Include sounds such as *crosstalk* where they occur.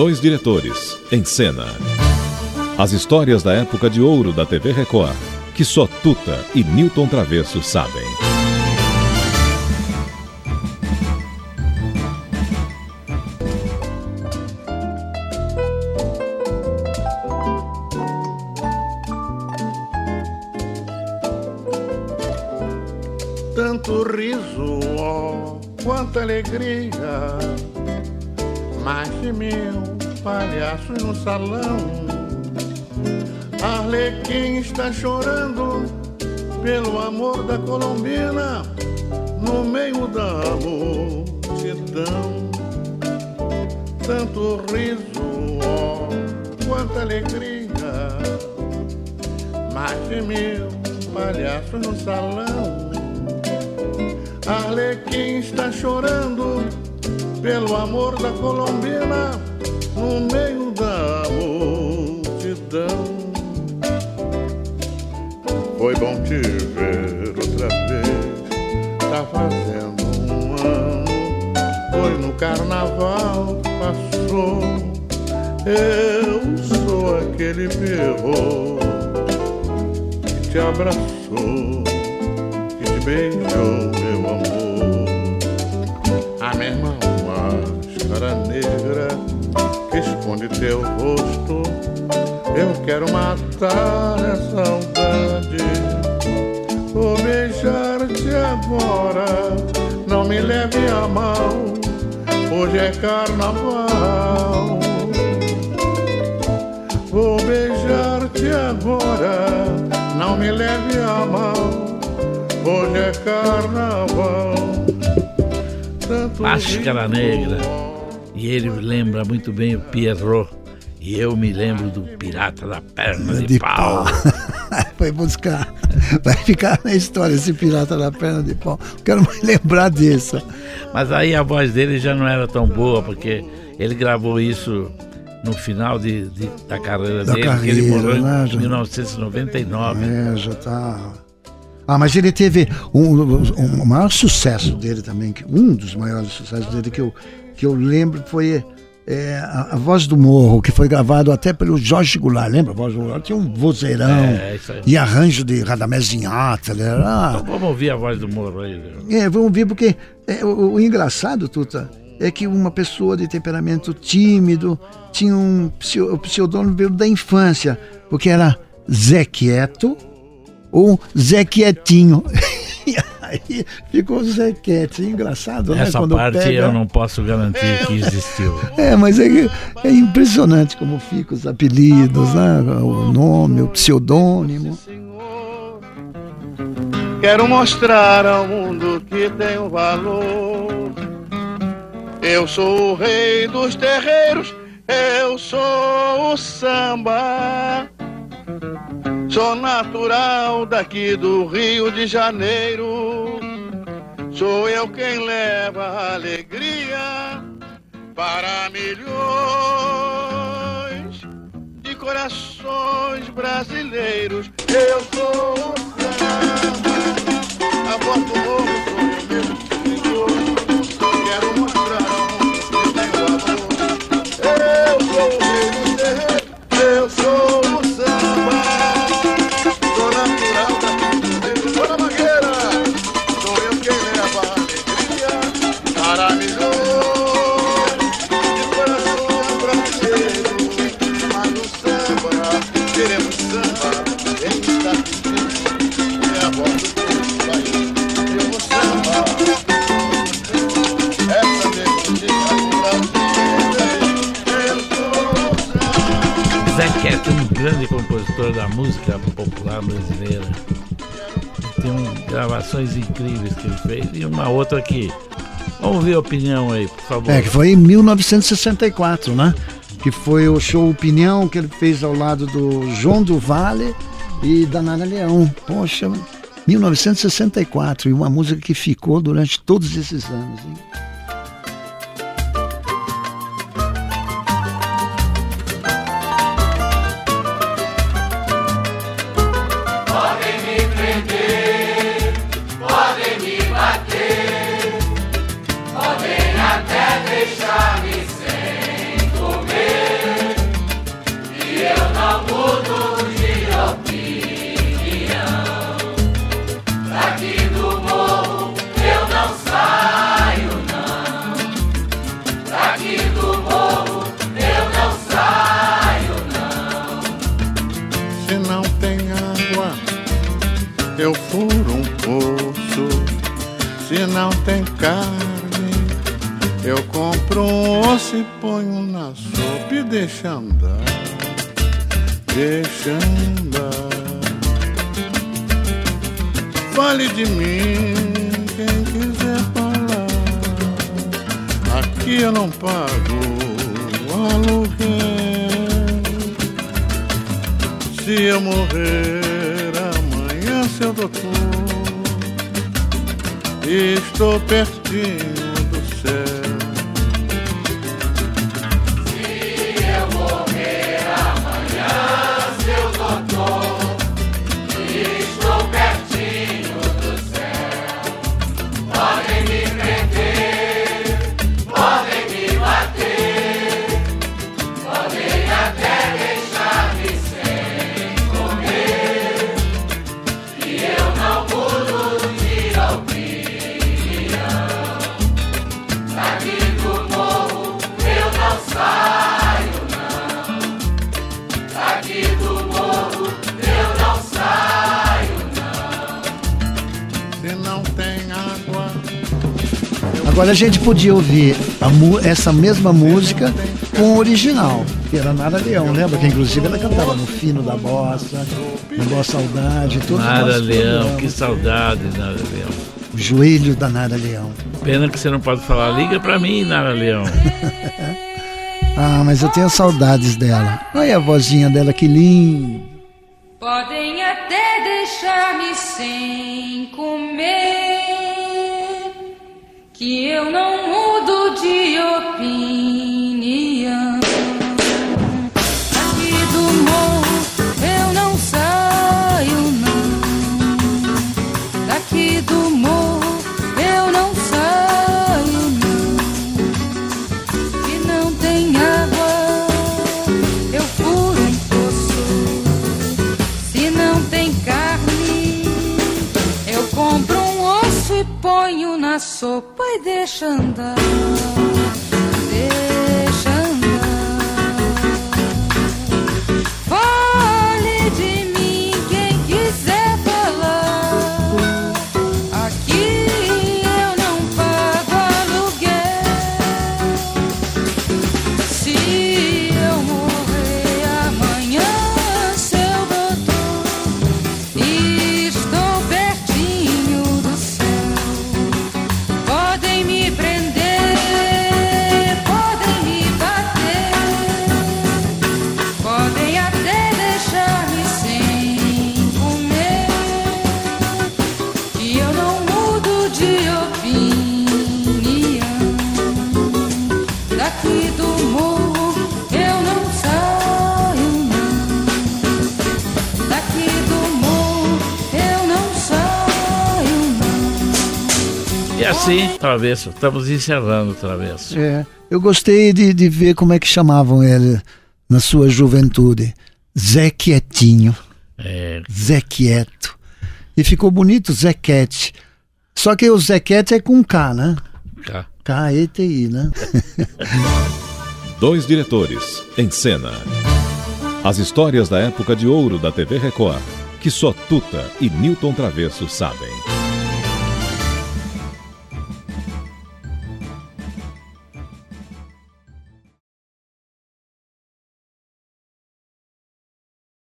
dois diretores, em cena. As histórias da época de ouro da TV Record, que só Tuta e Newton Travesso sabem. Tanto riso, oh, quanta alegria mais de mil palhaços no salão. Arlequim está chorando pelo amor da colombina no meio da multidão. Tanto riso, oh, quanta alegria. Mais de mil palhaços no salão. Arlequim está chorando pelo amor da colombina no meio da multidão. Foi bom te ver outra vez, tá fazendo um ano. Foi no carnaval, passou. Eu sou aquele perro que te abraçou, que te beijou, meu amor. A mesma máscara negra que esconde teu rosto. Eu quero matar essa saudade. Vou beijar-te agora, não me leve a mal. Hoje é carnaval. Vou beijar-te agora, não me leve a mal. Hoje é carnaval. Tanto Máscara Negra. E ele lembra muito bem o Pierrot. E eu me lembro do Pirata da Perna de, de Pau. pau. *laughs* Foi buscar. Vai ficar na história esse pirata da perna de pau. Quero mais lembrar disso. Mas aí a voz dele já não era tão boa, porque ele gravou isso no final de, de- da carreira Da dele, que ele carreira, morreu né, em já- 1999. É, já tá. Ah, mas ele teve um, um- o maior sucesso dele também, um dos maiores sucessos dele que eu, que eu lembro foi é, a, a Voz do Morro, que foi gravado até pelo Jorge Goulart, lembra? A Voz do Goulart tinha um vozeirão É, aí. e arranjo de Radamés Zinhata, era, Então vamos ouvir a voz do Morro aí. viu? É, vamos ver, porque é, o, o engraçado, Tuta, é que uma pessoa de temperamento tímido tinha um o pseudônimo da infância, porque era Zé Quieto ou Zé Quietinho. *laughs* Aí ficou Zé Quieto. Engraçado, né? Essa parte pega- eu não posso garantir que existiu. É, mas é, é impressionante como ficam os apelidos, né? o nome, o pseudônimo. Quero mostrar ao mundo que tenho valor. Eu sou o rei dos terreiros, eu sou o samba. Sou natural daqui do Rio de Janeiro. Sou eu quem leva alegria para milhões de corações brasileiros. Eu sou o samba, a voz do compositor da música popular brasileira. Tem um, gravações incríveis que ele fez e uma outra aqui. Vamos ver a opinião aí, por favor. É, que foi em 1964, né? Que foi o show Opinião que ele fez ao lado do João do Vale e da Nara Leão. Poxa, 1964, e uma música que ficou durante todos esses anos. hein? Não tem carne, eu compro um osso e ponho na sopa e deixa andar, deixa andar. Fale de mim, quem quiser falar. Aqui eu não pago aluguel. Se eu morrer amanhã, seu doutor, estou pertinho do céu. Agora a gente podia ouvir essa mesma música com o original, que era Nara Leão, lembra? Que inclusive ela cantava no fino da bossa, no Boa Saudade, tudo Nara Leão, programa. que saudade, Nara Leão. O joelho da Nara Leão. Pena que você não pode falar, liga pra mim, Nara Leão. *laughs* Ah, mas eu tenho saudades dela. Olha a vozinha dela, que linda. Podem até deixar-me sem comer, que eu não mudo de opinião. Aqui do morro eu não saio, não. Daqui do morro eu não saio, não. Que não tem água, eu furo um poço. Se não tem carne, eu compro um osso e ponho na sopa e deixa andar. Assim, Travesso, estamos encerrando o Travesso. É, eu gostei de, de ver como é que chamavam ele na sua juventude. Zé Quietinho, É, Zé Quieto. E ficou bonito Zequete. Só que o Zequete é com K, né? cá. K-E-T-I, né? *laughs* Dois diretores, em cena. As histórias da época de ouro da TV Record, que só Tuta e Newton Travesso sabem.